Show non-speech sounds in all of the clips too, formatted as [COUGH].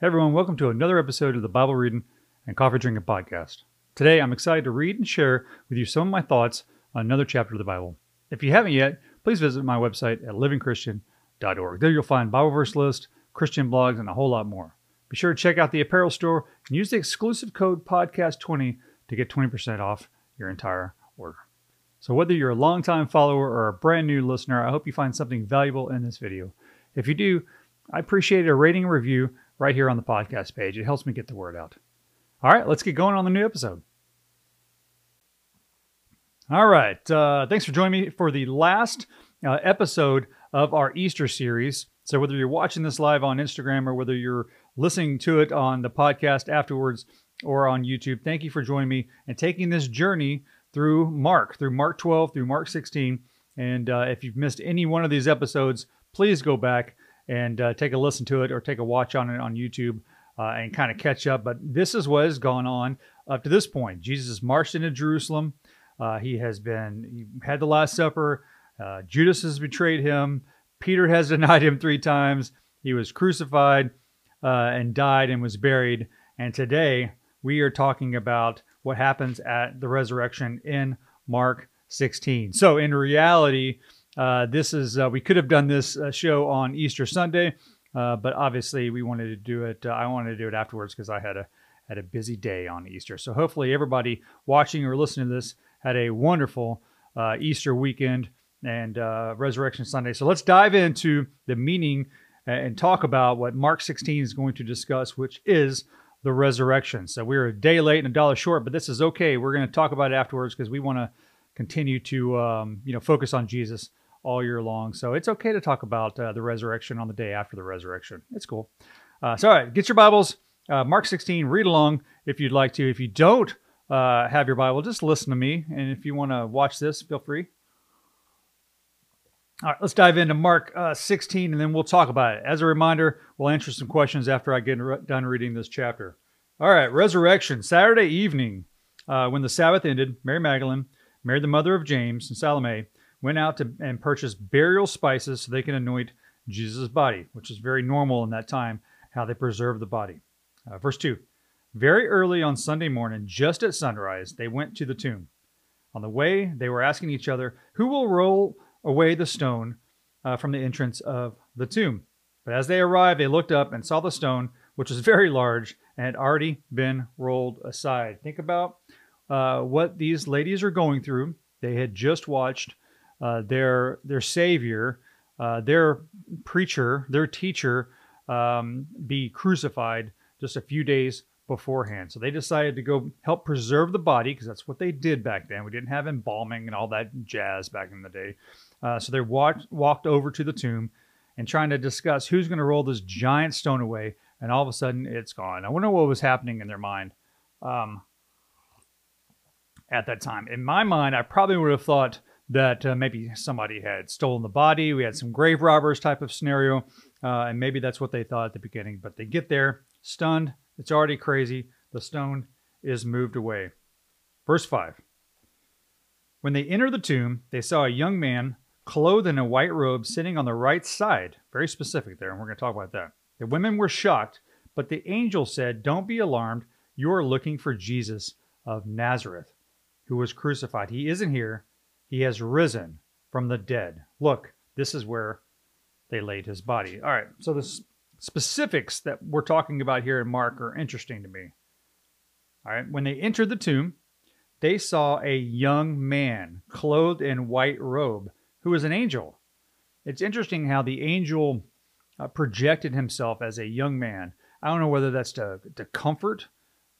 Hey everyone, welcome to another episode of the Bible Reading and Coffee Drinking Podcast. Today I'm excited to read and share with you some of my thoughts on another chapter of the Bible. If you haven't yet, please visit my website at livingchristian.org. There you'll find Bible verse list, Christian blogs, and a whole lot more. Be sure to check out the apparel store and use the exclusive code podcast20 to get 20% off your entire order. So whether you're a longtime follower or a brand new listener, I hope you find something valuable in this video. If you do, I appreciate a rating review right here on the podcast page. It helps me get the word out. All right, let's get going on the new episode. All right, uh, thanks for joining me for the last uh, episode of our Easter series. So, whether you're watching this live on Instagram or whether you're listening to it on the podcast afterwards or on YouTube, thank you for joining me and taking this journey through Mark, through Mark 12, through Mark 16. And uh, if you've missed any one of these episodes, please go back and uh, take a listen to it or take a watch on it on YouTube uh, and kind of catch up. But this is what has gone on up to this point. Jesus marched into Jerusalem. Uh, he has been, he had the Last Supper. Uh, Judas has betrayed him. Peter has [LAUGHS] denied him three times. He was crucified uh, and died and was buried. And today we are talking about what happens at the resurrection in Mark 16. So, in reality, uh, this is uh, we could have done this uh, show on Easter Sunday, uh, but obviously we wanted to do it. Uh, I wanted to do it afterwards because I had a had a busy day on Easter. So hopefully everybody watching or listening to this had a wonderful Easter weekend and Resurrection Sunday. So let's dive into the meaning and talk about what Mark 16 is going to discuss, which is the resurrection. So we're a day late and a dollar short, but this is okay. We're going to talk about it afterwards because we want to continue to um, you know focus on Jesus all year long. So it's okay to talk about uh, the resurrection on the day after the resurrection. It's cool. Uh, so, all right, get your Bibles. Uh, Mark 16, read along if you'd like to. If you don't uh, have your Bible, just listen to me. And if you want to watch this, feel free. All right, let's dive into Mark uh, 16 and then we'll talk about it. As a reminder, we'll answer some questions after I get done reading this chapter. All right, resurrection. Saturday evening, uh, when the Sabbath ended, Mary Magdalene, Mary the mother of James, and Salome went out to, and purchased burial spices so they can anoint Jesus' body, which is very normal in that time, how they preserve the body. Uh, verse 2 Very early on Sunday morning, just at sunrise, they went to the tomb. On the way, they were asking each other, Who will roll away the stone uh, from the entrance of the tomb? But as they arrived, they looked up and saw the stone, which was very large and had already been rolled aside. Think about uh, what these ladies are going through. They had just watched uh, their their savior, uh, their preacher, their teacher um, be crucified just a few days beforehand. So they decided to go help preserve the body because that's what they did back then. We didn't have embalming and all that jazz back in the day. Uh, so they walked walked over to the tomb and trying to discuss who's going to roll this giant stone away. And all of a sudden, it's gone. I wonder what was happening in their mind um, at that time. In my mind, I probably would have thought that uh, maybe somebody had stolen the body. We had some grave robbers type of scenario, uh, and maybe that's what they thought at the beginning. But they get there, stunned. It's already crazy. The stone is moved away. Verse 5 When they entered the tomb, they saw a young man clothed in a white robe sitting on the right side. Very specific there, and we're going to talk about that. The women were shocked, but the angel said, Don't be alarmed. You are looking for Jesus of Nazareth, who was crucified. He isn't here he has risen from the dead. Look, this is where they laid his body. All right, so the specifics that we're talking about here in Mark are interesting to me. All right, when they entered the tomb, they saw a young man clothed in white robe who was an angel. It's interesting how the angel uh, projected himself as a young man. I don't know whether that's to, to comfort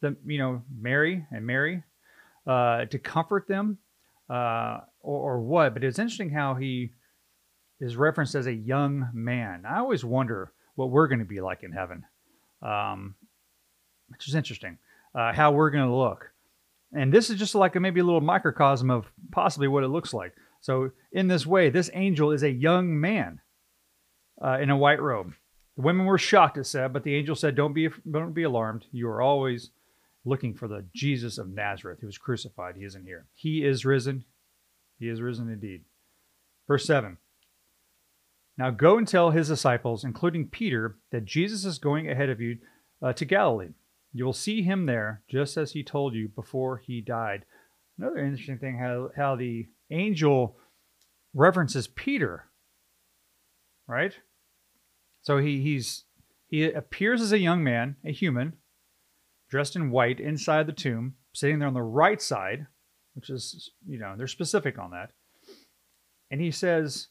the you know Mary and Mary, uh, to comfort them, uh, or, or what. But it's interesting how he is referenced as a young man. I always wonder what we're going to be like in heaven, um, which is interesting. Uh, how we're going to look, and this is just like a, maybe a little microcosm of possibly what it looks like. So in this way, this angel is a young man uh, in a white robe. The women were shocked, it said, but the angel said, "Don't be, don't be alarmed. You are always looking for the Jesus of Nazareth who was crucified. He isn't here. He is risen. He is risen indeed. Verse 7 Now go and tell his disciples, including Peter, that Jesus is going ahead of you uh, to Galilee. You will see him there, just as he told you before he died. Another interesting thing how, how the angel references Peter, right? So he, he's he appears as a young man, a human, dressed in white inside the tomb, sitting there on the right side, which is, you know, they're specific on that. And he says,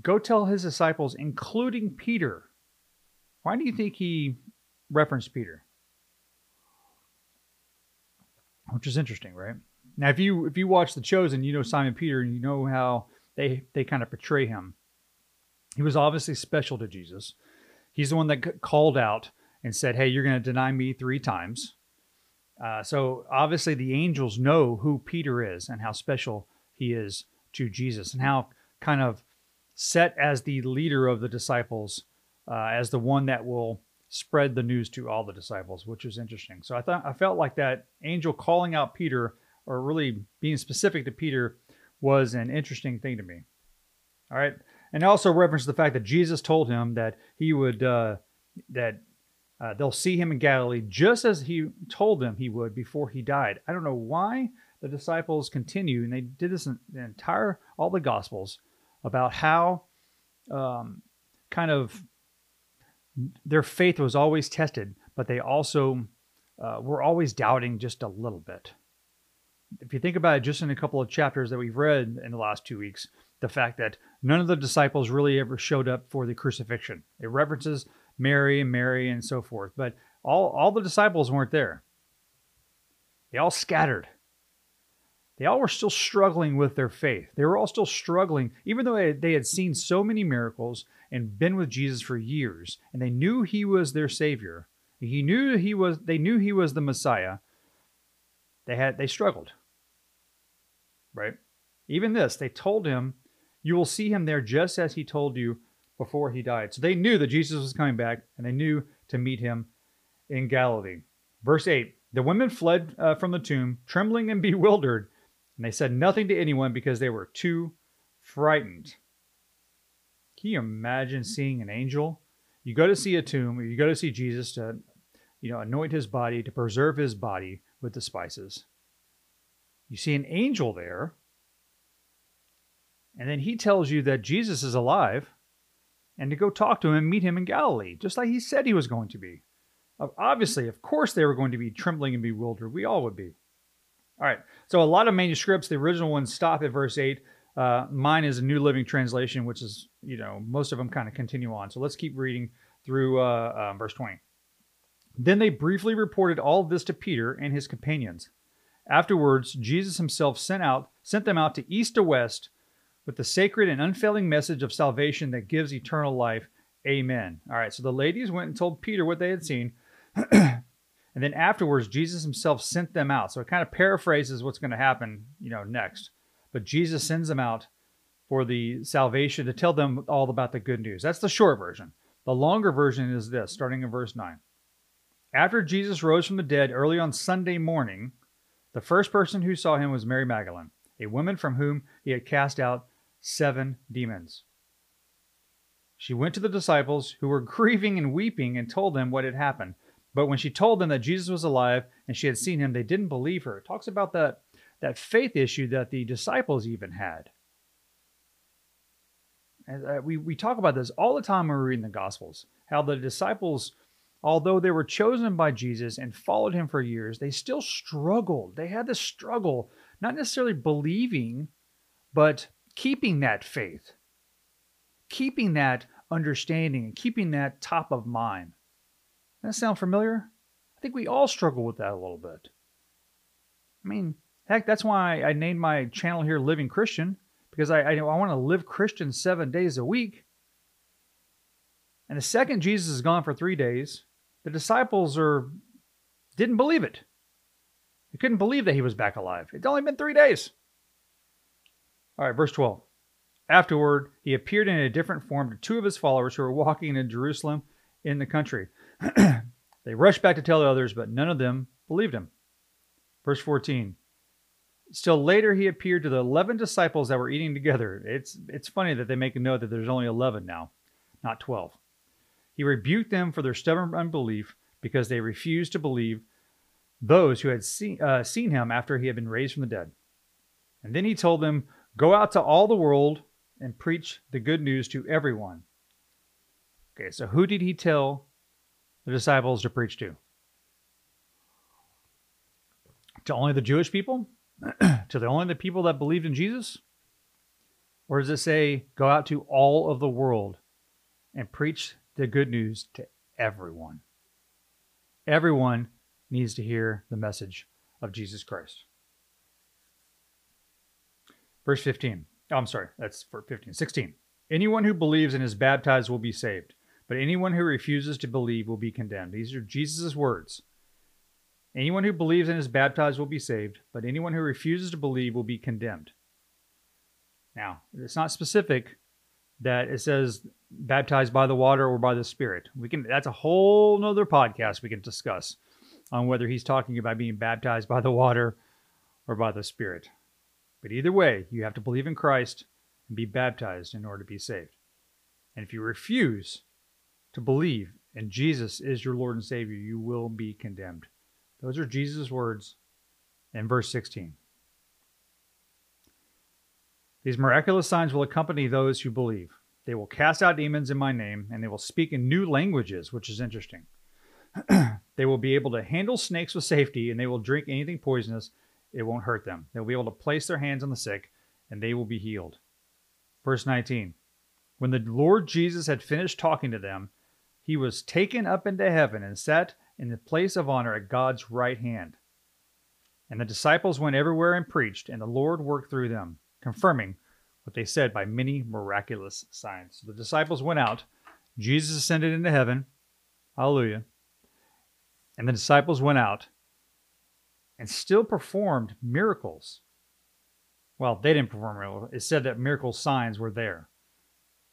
Go tell his disciples, including Peter. Why do you think he referenced Peter? Which is interesting, right? Now, if you if you watch The Chosen, you know Simon Peter, and you know how they they kind of portray him. He was obviously special to Jesus. He's the one that called out and said, "Hey, you're going to deny me three times." Uh, so obviously, the angels know who Peter is and how special he is to Jesus, and how kind of set as the leader of the disciples, uh, as the one that will spread the news to all the disciples, which is interesting. So I thought I felt like that angel calling out Peter, or really being specific to Peter, was an interesting thing to me. All right, and also reference the fact that Jesus told him that he would uh, that uh, they'll see him in Galilee just as he told them he would before he died. I don't know why the disciples continue, and they did this in the entire all the Gospels about how um, kind of their faith was always tested, but they also uh, were always doubting just a little bit. If you think about it, just in a couple of chapters that we've read in the last two weeks, the fact that none of the disciples really ever showed up for the crucifixion. It references Mary and Mary and so forth, but all, all the disciples weren't there. They all scattered. They all were still struggling with their faith. They were all still struggling, even though they had seen so many miracles and been with Jesus for years, and they knew he was their savior. He knew he was they knew he was the Messiah. They had they struggled. Right? Even this, they told him, You will see him there just as he told you before he died. So they knew that Jesus was coming back, and they knew to meet him in Galilee. Verse 8 The women fled uh, from the tomb, trembling and [LAUGHS] bewildered, and they said nothing to anyone because they were too frightened. Can you imagine seeing an angel? You go to see a tomb, or you go to see Jesus to, you know, anoint his body, to preserve his body with the spices. You see an angel there, and then he tells you that Jesus is alive and to go talk to him and meet him in Galilee, just like he said he was going to be. Obviously, of course, they were going to be trembling and bewildered. We all would be. All right. So a lot of manuscripts, the original ones stop at verse 8. Uh, mine is a New Living Translation, which is, you know, most of them kind of continue on. So let's keep reading through uh, uh, verse 20. Then they briefly reported all this to Peter and his companions. Afterwards, Jesus himself sent out, sent them out to east to west with the sacred and unfailing message of salvation that gives eternal life. Amen. All right, so the ladies went and told Peter what they had seen. [CLEARS THROAT] and then afterwards, Jesus himself sent them out. So it kind of paraphrases what's going to happen, you know, next. But Jesus sends them out for the salvation to tell them all about the good news. That's the short version. The longer version is this, starting in verse 9. After Jesus rose from the dead early on Sunday morning, the first person who saw him was Mary Magdalene, a woman from whom he had cast out seven demons. She went to the disciples who were [LAUGHS] grieving and weeping and told them what had happened. But when she told them that Jesus was alive and she had seen him, they didn't believe her. It talks about that, that faith issue that the disciples even had. And uh, we, we talk about this all the time when we're reading the Gospels, how the disciples, although they were chosen by Jesus and followed him for years, they still struggled. They had this struggle, not necessarily believing, but keeping that faith, keeping that understanding, and keeping that top of mind. Does that sound familiar? I think we all struggle with that a little bit. I mean, heck, that's why I named my channel here Living Christian, because I, I, I want to live Christian seven days a week. And the second Jesus is gone for three days, the disciples are didn't believe it. They couldn't believe that he was back alive. It's only been three days. All right, verse 12. Afterward, he appeared in a different form to two of his followers who were walking in Jerusalem in the country. [CLEARS THROAT] they rushed back to tell the others, but none of them believed him. Verse 14. Still later, he appeared to the 11 disciples that were eating together. It's, it's funny that they make a note that there's only 11 now, not 12. He rebuked them for their stubborn unbelief because they refused to believe those who had seen, uh, seen him after he had been raised from the dead. And then he told them, Go out to all the world and preach the good news to everyone. Okay, so who did he tell the disciples to preach to? To only the Jewish people? [CLEARS THROAT] to the only the people that believed in Jesus? Or does it say, go out to all of the world and preach the good news to everyone? Everyone needs to hear the message of Jesus Christ. Verse 15. Oh, I'm sorry, that's for 15. 16. Anyone who believes and is baptized will be saved, but anyone who refuses to believe will be condemned. These are Jesus' words. Anyone who believes and is baptized will be saved, but anyone who refuses to believe will be condemned. Now, it's not specific that it says baptized by the water or by the spirit. We can that's a whole nother podcast we can discuss on whether he's talking about being baptized by the water or by the spirit. But either way, you have to believe in Christ and be baptized in order to be saved. And if you refuse to believe and Jesus is your Lord and Savior, you will be condemned. Those are Jesus' words in verse 16. These miraculous signs will accompany those who believe. They will cast out demons in my name, and they will speak in new languages, which is interesting. [CLEARS THROAT] they will be able to handle snakes with safety, and they will drink anything poisonous. It won't hurt them. They'll be able to place their hands on the sick, and they will be healed. Verse 19 When the Lord Jesus had finished talking to them, he was taken up into heaven and sat in the place of honor at God's right hand. And the disciples went everywhere and preached, and the Lord worked through them, confirming what they said by many miraculous signs. So the disciples went out. Jesus ascended into heaven. Hallelujah. And the disciples went out and still performed miracles. Well, they didn't perform miracles. It said that miracle signs were there.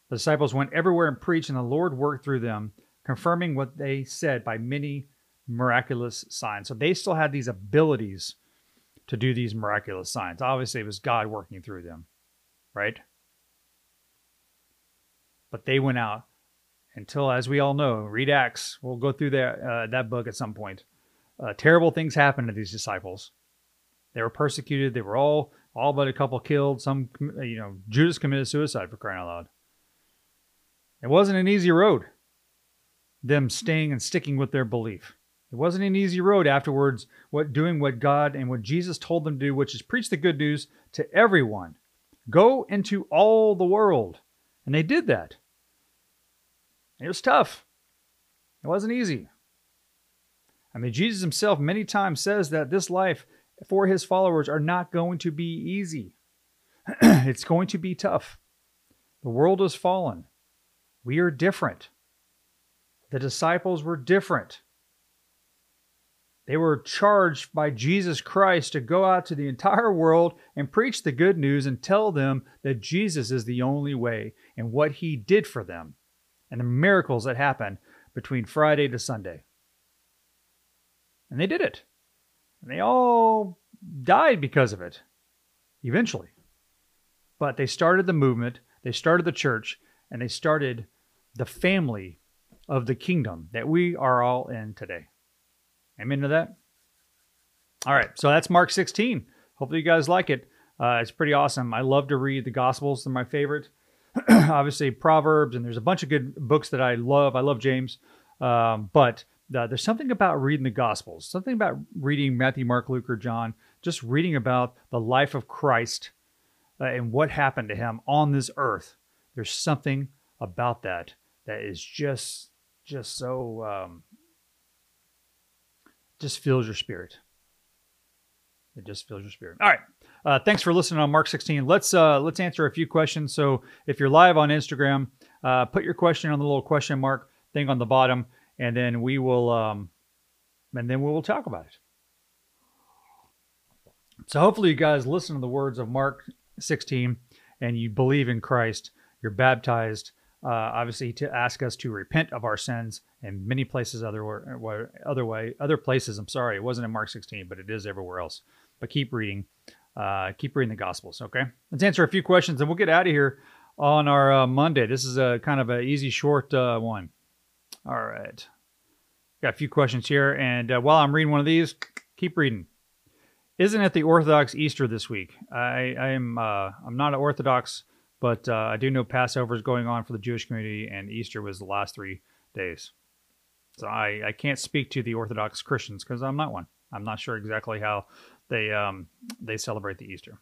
The disciples went everywhere and preached, and the Lord worked through them, confirming what they said by many miraculous signs. So they still had these abilities to do these miraculous signs. Obviously, it was God working through them, right? But they went out until, as we all know, read Acts. We'll go through that uh, that book at some point. Uh, terrible things happened to these disciples. They were persecuted. They were all all but a couple killed. Some, you know, Judas committed suicide for crying out loud. It wasn't an easy road. Them staying and sticking with their belief. It wasn't an easy road afterwards, what doing what God and what Jesus told them to do, which is preach the good news to everyone. Go into all the world. And they did that. It was tough. It wasn't easy. I mean, Jesus himself many times says that this life for his followers are not going to be easy. [CLEARS THROAT] it's going to be tough. The world has fallen. We are different. The disciples were different. They were charged by Jesus Christ to go out to the entire world and preach the good news and tell them that Jesus is the only way and what he did for them and the miracles that happened between Friday to Sunday. And they did it. And they all died because of it, eventually. But they started the movement, they started the church, and they started the family of the kingdom that we are all in today. Amen to that? All right, so that's Mark 16. Hopefully, you guys like it. Uh, it's pretty awesome. I love to read the Gospels, they're my favorite. [CLEARS THROAT] Obviously, Proverbs, and there's a bunch of good books that I love. I love James. Um, but uh, there's something about reading the Gospels, something about reading Matthew, Mark, Luke, or John, just reading about the life of Christ uh, and what happened to him on this earth. There's something about that that is just just so um, just fills your spirit. It just fills your spirit. All right. Uh, thanks for listening on Mark 16. Let's uh, let's answer a few questions. So if you're live on Instagram, uh, put your question on the little question mark thing on the bottom, and then we will um, and then we will talk about it. So hopefully you guys listen to the words of Mark 16 and you believe in Christ. You're baptized uh, obviously to ask us to repent of our sins and many places other other way other places i'm sorry it wasn't in mark 16 but it is everywhere else but keep reading uh, keep reading the gospels okay let's answer a few questions and we'll get out of here on our uh, monday this is a kind of an easy short uh, one All right. Got a few questions here. And uh, while I'm reading one of these, keep reading. Isn't it the Orthodox Easter this week? I, I am uh, I'm not an Orthodox, but uh, I do know Passover is going on for the Jewish community, and Easter was the last three days. So I, I can't speak to the Orthodox Christians because I'm not one. I'm not sure exactly how they um, they celebrate the Easter.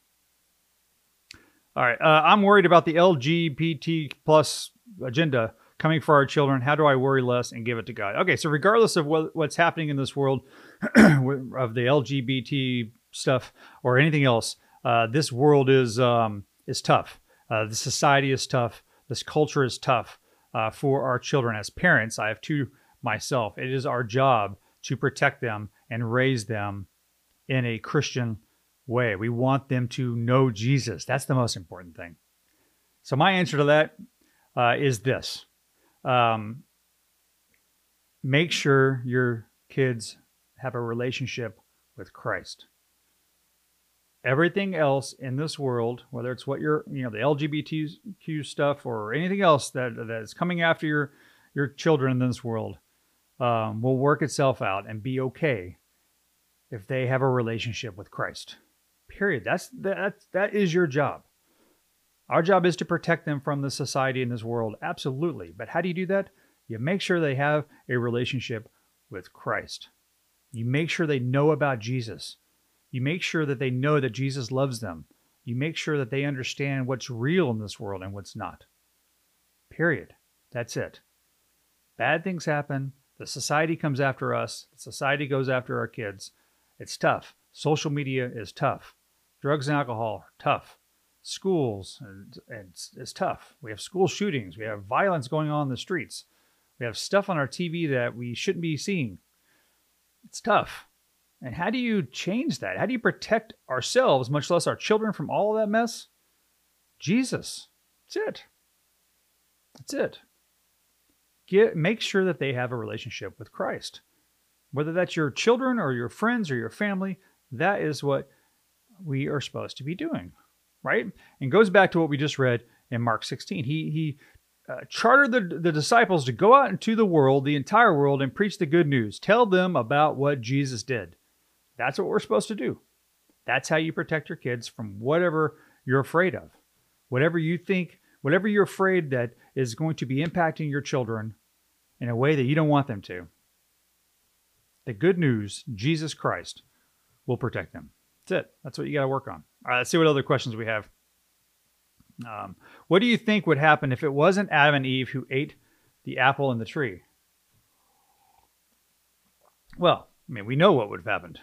All right, uh, I'm worried about the LGBT plus agenda coming for our children. How do I worry less and give it to God? Okay, so regardless of what, what's happening in this world [CLEARS THROAT] of the LGBT stuff or anything else, uh, this world is um, is tough. Uh, the society is tough. This culture is tough uh, for our children. As parents, I have two myself. It is our job to protect them and raise them in a Christian way. We want them to know Jesus. That's the most important thing. So, my answer to that uh, is this um, make sure your kids have a relationship with Christ. Everything else in this world, whether it's what you're, you know, the LGBTQ stuff or anything else that that is coming after your your children in this world, um, will work itself out and be okay if they have a relationship with Christ. Period. That's that that is your job. Our job is to protect them from the society in this world, absolutely. But how do you do that? You make sure they have a relationship with Christ. You make sure they know about Jesus. You make sure that they know that Jesus loves them. You make sure that they understand what's real in this world and what's not. Period. That's it. Bad things happen. The society comes after us. The society goes after our kids. It's tough. Social media is tough. Drugs and alcohol, tough. Schools, and, and it's, it's tough. We have school shootings. We have violence going on in the streets. We have stuff on our TV that we shouldn't be seeing. It's tough. And how do you change that? How do you protect ourselves, much less our children, from all of that mess? Jesus. That's it. That's it. Get, make sure that they have a relationship with Christ. Whether that's your children or your friends or your family, that is what we are supposed to be doing, right? And goes back to what we just read in Mark 16. He he uh, chartered the, the disciples to go out into the world, the entire world, and preach the good news. Tell them about what Jesus did. That's what we're supposed to do. That's how you protect your kids from whatever you're afraid of. Whatever you think, whatever you're afraid that is going to be impacting your children in a way that you don't want them to. The good news, Jesus Christ, will protect them. That's it. That's what you got to work on. All right, let's see what other questions we have. Um, what do you think would happen if it wasn't Adam and Eve who ate the apple in the tree? Well, I mean, we know what would have happened.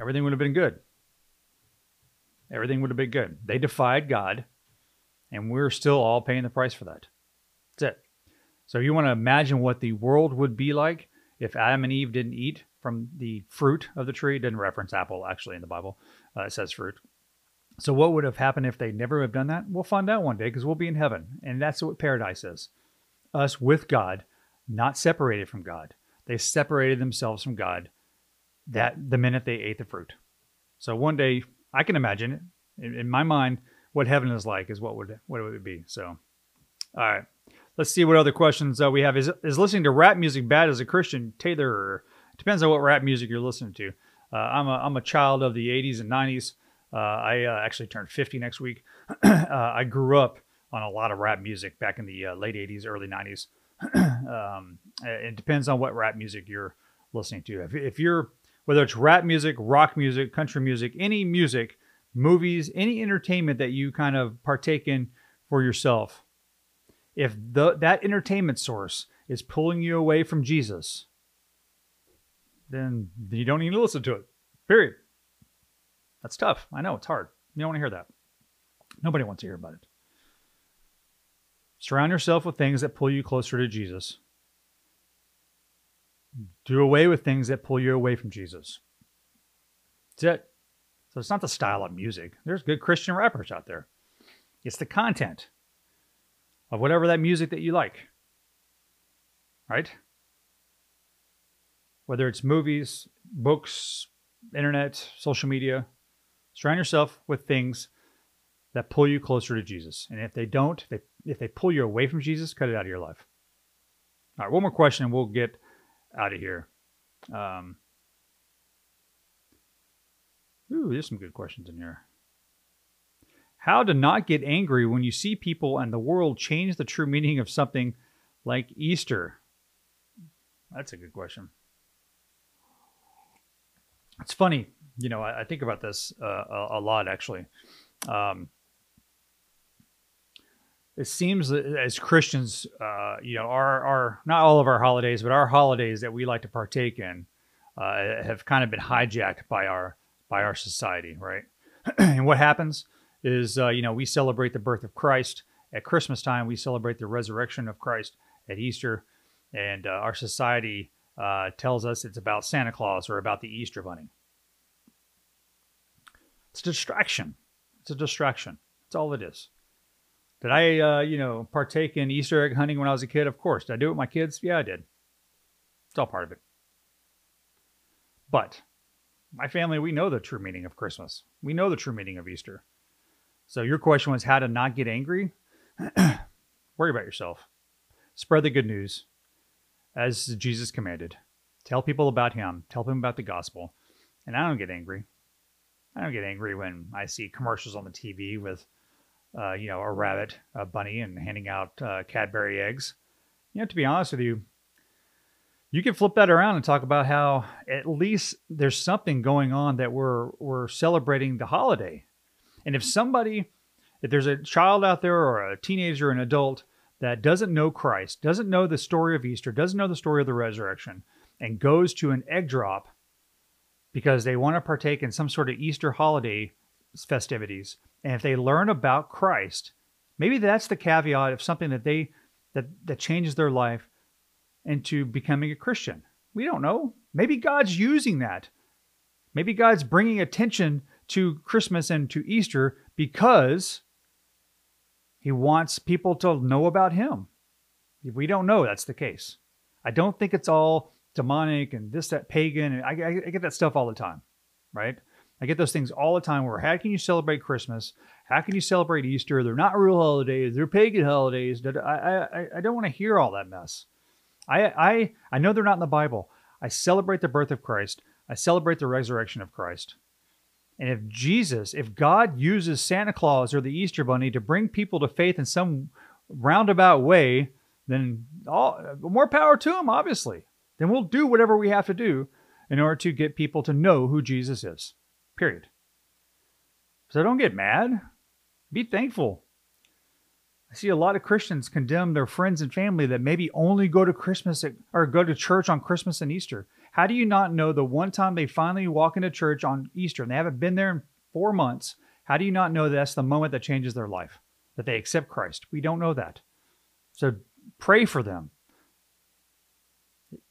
Everything would have been good. Everything would have been good. They defied God, and we're still all paying the price for that. That's it. So, you want to imagine what the world would be like if Adam and Eve didn't eat from the fruit of the tree. It didn't reference apple actually in the Bible. Uh, it says fruit. So what would have happened if they never have done that? We'll find out one day because we'll be in heaven, and that's what paradise is. Us with God, not separated from God. They separated themselves from God that the minute they ate the fruit. So one day I can imagine it in, in my mind what heaven is like is what would what it would be. So, all right. Let's see what other questions uh, we have. Is is listening to rap music bad as a Christian? Taylor, depends on what rap music you're listening to. Uh, I'm a I'm a child of the 80s and 90s. Uh, I uh, actually turned 50 next week. [CLEARS THROAT] Uh, I grew up on a lot of rap music back in the uh, late 80s, early 90s. [CLEARS THROAT] um, it depends on what rap music you're listening to. If, if you're whether it's rap music, rock music, country music, any music, movies, any entertainment that you kind of partake in for yourself, if the, that entertainment source is pulling you away from Jesus, then you don't need to listen to it. Period. That's tough. I know it's hard. You don't want to hear that. Nobody wants to hear about it. Surround yourself with things that pull you closer to Jesus. Do away with things that pull you away from Jesus. That's it. So it's not the style of music. There's good Christian rappers out there. It's the content of whatever that music that you like. Right? Whether it's movies, books, internet, social media, surround yourself with things that pull you closer to Jesus. And if they don't, if they, if they pull you away from Jesus, cut it out of your life. All right, one more question and we'll get out of here. Um, ooh, there's some good questions in here. How to not get angry when you see people and the world change the true meaning of something like Easter? That's a good question. It's funny, you know, I, I think about this uh, a, a, lot actually. Um, it seems that as Christians, uh, you know, our, our not all of our holidays, but our holidays that we like to partake in uh, have kind of been hijacked by our by our society, right? [CLEARS THROAT] and what happens is, uh, you know, we celebrate the birth of Christ at Christmas time. We celebrate the resurrection of Christ at Easter, and uh, our society uh, tells us it's about Santa Claus or about the Easter Bunny. It's a distraction. It's a distraction. That's all it is. Did I, uh, you know, partake in Easter egg hunting when I was a kid? Of course. Did I do it with my kids? Yeah, I did. It's all part of it. But my family, we know the true meaning of Christmas. We know the true meaning of Easter. So your question was how to not get angry? [CLEARS THROAT] Worry about yourself. Spread the good news as Jesus commanded. Tell people about him. Tell them about the gospel. And I don't get angry. I don't get angry when I see commercials on the TV with, uh, you know, a rabbit, a bunny, and handing out uh, Cadbury eggs. You know, to be honest with you, you can flip that around and talk about how at least there's something going on that we're we're celebrating the holiday. And if somebody, if there's a child out there or a teenager, an adult that doesn't know Christ, doesn't know the story of Easter, doesn't know the story of the resurrection, and goes to an egg drop because they want to partake in some sort of Easter holiday festivities, and if they learn about Christ, maybe that's the caveat of something that they that that changes their life into becoming a Christian. We don't know. Maybe God's using that. Maybe God's bringing attention to Christmas and to Easter because he wants people to know about him. We don't know that's the case. I don't think it's all demonic and this, that, pagan. And I, I, get that stuff all the time, right? I get those things all the time where how can you celebrate Christmas? How can you celebrate Easter? They're not real holidays. They're pagan holidays. I, I, I don't want to hear all that mess. I, I, I know they're not in the Bible. I celebrate the birth of Christ. I celebrate the resurrection of Christ. And if Jesus, if God uses Santa Claus or the Easter Bunny to bring people to faith in some roundabout way, then all more power to him, obviously. Then we'll do whatever we have to do in order to get people to know who Jesus is. Period. So don't get mad. Be thankful. I see a lot of Christians condemn their friends and family that maybe only go to Christmas or go to church on Christmas and Easter. How do you not know the one time they finally walk into church on Easter and they haven't been there in four months? How do you not know that's the moment that changes their life, that they accept Christ? We don't know that. So pray for them.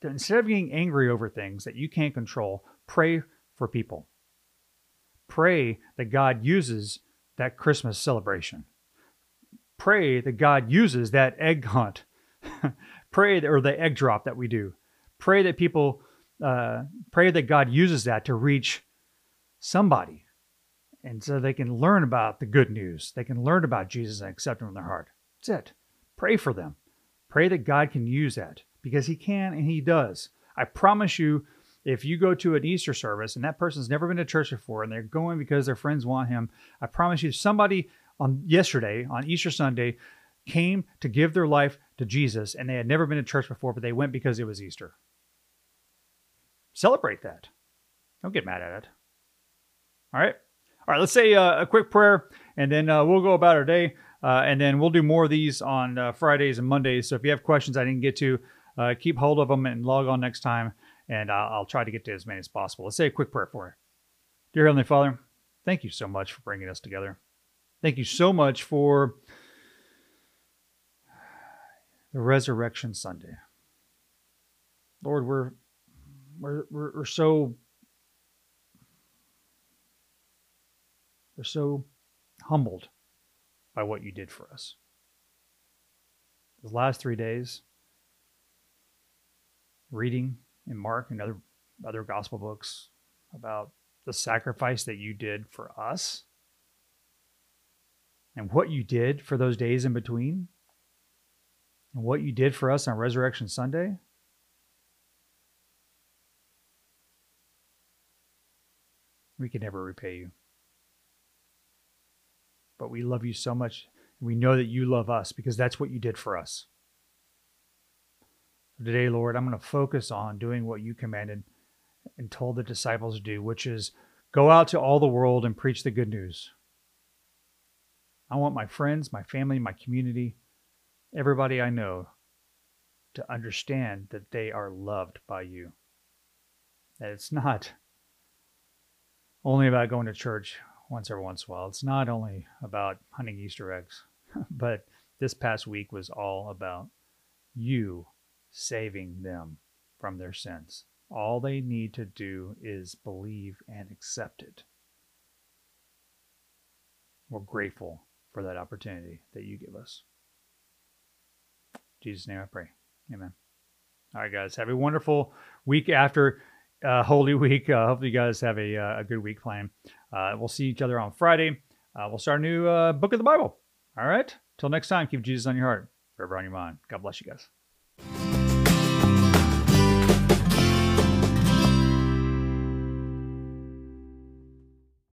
Instead of getting angry over things that you can't control, pray for people. Pray that God uses that Christmas celebration. Pray that God uses that egg hunt. [LAUGHS] pray that, or the egg drop that we do. Pray that people uh, pray that God uses that to reach somebody. And so they can learn about the good news. They can learn about Jesus and accept him in their heart. That's it. Pray for them. Pray that God can use that because he can and he does. I promise you, if you go to an Easter service and that person's never been to church before and they're going because their friends want him, I promise you, somebody on yesterday, on Easter Sunday, came to give their life to Jesus and they had never been to church before, but they went because it was Easter. Celebrate that. Don't get mad at it. All right. All right. Let's say uh, a quick prayer and then uh, we'll go about our day. Uh, and then we'll do more of these on uh, Fridays and Mondays. So if you have questions I didn't get to, uh, keep hold of them and log on next time. And I'll, I'll try to get to as many as possible. Let's say a quick prayer for you. Dear Heavenly Father, thank you so much for bringing us together. Thank you so much for the Resurrection Sunday. Lord, we're we're, we're, we're so we're so humbled by what you did for us. The last three days, reading in Mark and other other gospel books about the sacrifice that you did for us and what you did for those days in between. and what you did for us on Resurrection Sunday, we can never repay you. But we love you so much. And we know that you love us because that's what you did for us. Today, Lord, I'm going to focus on doing what you commanded and told the disciples to do, which is go out to all the world and preach the good news. I want my friends, my family, my community, everybody I know to understand that they are loved by you. That it's not only about going to church once every once in a while. It's not only about hunting Easter eggs, [LAUGHS] but this past week was all about you saving them from their sins. All they need to do is believe and accept it. We're grateful for that opportunity that you give us. In Jesus' name I pray. Amen. All right, guys. Have a wonderful week after uh, Holy Week. Uh, hopefully, you guys have a, uh, a good week plan. Uh, we'll see each other on Friday. Uh, we'll start a new book of the Bible. All right. Till next time, keep Jesus on your heart, forever on your mind. God bless you guys.